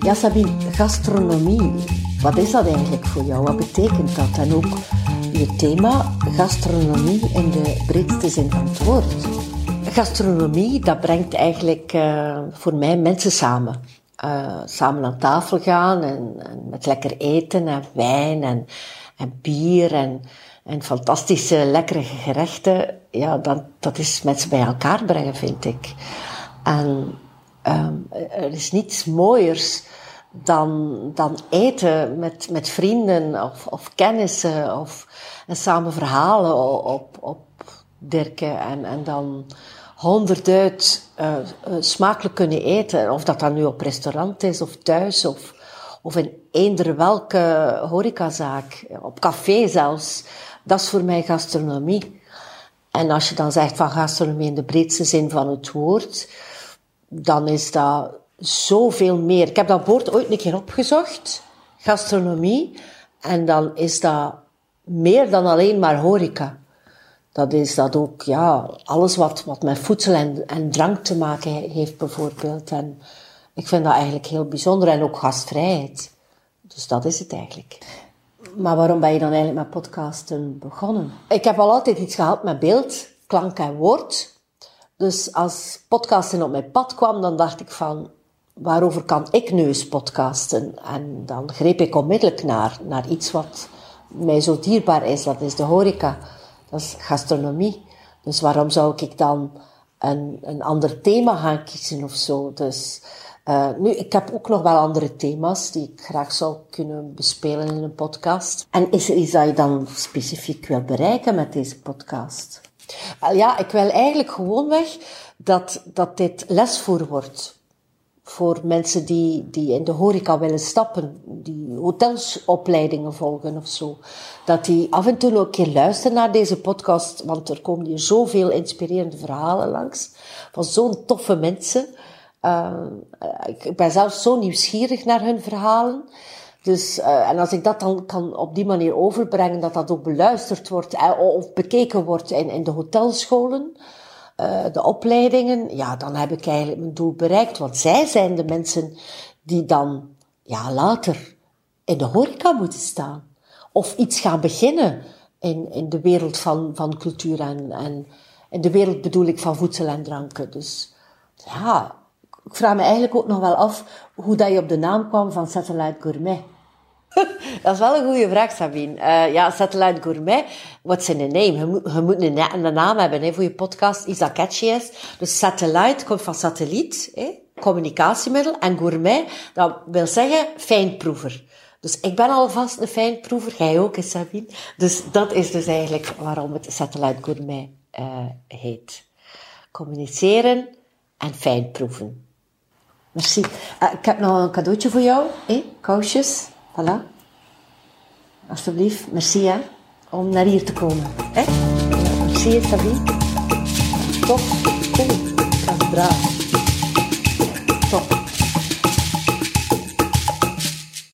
Ja, Sabine, gastronomie. Wat is dat eigenlijk voor jou? Wat betekent dat? En ook je thema, gastronomie in de breedste zin van het woord. Gastronomie, dat brengt eigenlijk uh, voor mij mensen samen. Uh, samen aan tafel gaan en, en, met lekker eten en wijn en, en bier en, en fantastische lekkere gerechten. Ja, dat, dat is mensen bij elkaar brengen, vind ik. En um, er is niets mooiers dan, dan eten met, met vrienden of, of kennissen of en samen verhalen op, op Dirken en, en dan honderd uh, smakelijk kunnen eten. Of dat dan nu op restaurant is of thuis of, of in eender welke horecazaak, op café zelfs. Dat is voor mij gastronomie. En als je dan zegt van gastronomie in de breedste zin van het woord, dan is dat zoveel meer. Ik heb dat woord ooit een keer opgezocht, gastronomie, en dan is dat meer dan alleen maar horeca. Dat is dat ook, ja, alles wat, wat met voedsel en, en drank te maken heeft bijvoorbeeld. En ik vind dat eigenlijk heel bijzonder en ook gastvrijheid. Dus dat is het eigenlijk. Maar waarom ben je dan eigenlijk met podcasten begonnen? Ik heb al altijd iets gehad met beeld, klank en woord. Dus als podcasten op mijn pad kwam, dan dacht ik van, waarover kan ik nu eens podcasten? En dan greep ik onmiddellijk naar, naar iets wat mij zo dierbaar is. Dat is de horeca. Dat is gastronomie. Dus waarom zou ik dan een, een ander thema gaan kiezen of zo? Dus, uh, nu, ik heb ook nog wel andere thema's die ik graag zou kunnen bespelen in een podcast. En is er iets dat je dan specifiek wil bereiken met deze podcast? Ja, ik wil eigenlijk gewoon weg dat, dat dit lesvoer wordt. Voor mensen die, die in de horeca willen stappen, die hotelsopleidingen volgen of zo. Dat die af en toe ook een keer luisteren naar deze podcast, want er komen hier zoveel inspirerende verhalen langs. Van zo'n toffe mensen. Uh, ik ben zelf zo nieuwsgierig naar hun verhalen. Dus, uh, en als ik dat dan kan op die manier overbrengen, dat dat ook beluisterd wordt uh, of bekeken wordt in, in de hotelscholen, uh, de opleidingen, ja, dan heb ik eigenlijk mijn doel bereikt. Want zij zijn de mensen die dan ja, later in de horeca moeten staan. Of iets gaan beginnen in, in de wereld van, van cultuur en, en in de wereld bedoel ik van voedsel en dranken. Dus ja, ik vraag me eigenlijk ook nog wel af hoe dat je op de naam kwam van Satellite Gourmet. dat is wel een goede vraag, Sabine. Uh, ja, Satellite Gourmet, what's in the name? Je moet, een, naam hebben hè, voor je podcast, iets dat catchy is. Dus satellite komt van satelliet, hè, communicatiemiddel. En gourmet, dat wil zeggen fijnproever. Dus ik ben alvast een fijnproever, jij ook, Sabine. Dus dat is dus eigenlijk waarom het Satellite Gourmet uh, heet. Communiceren en fijnproeven. Merci. Uh, ik heb nog een cadeautje voor jou, hè? kousjes. Voilà. Alsjeblieft, merci hè, om naar hier te komen. Hè? Merci, Sabine. Top, cool, dat is.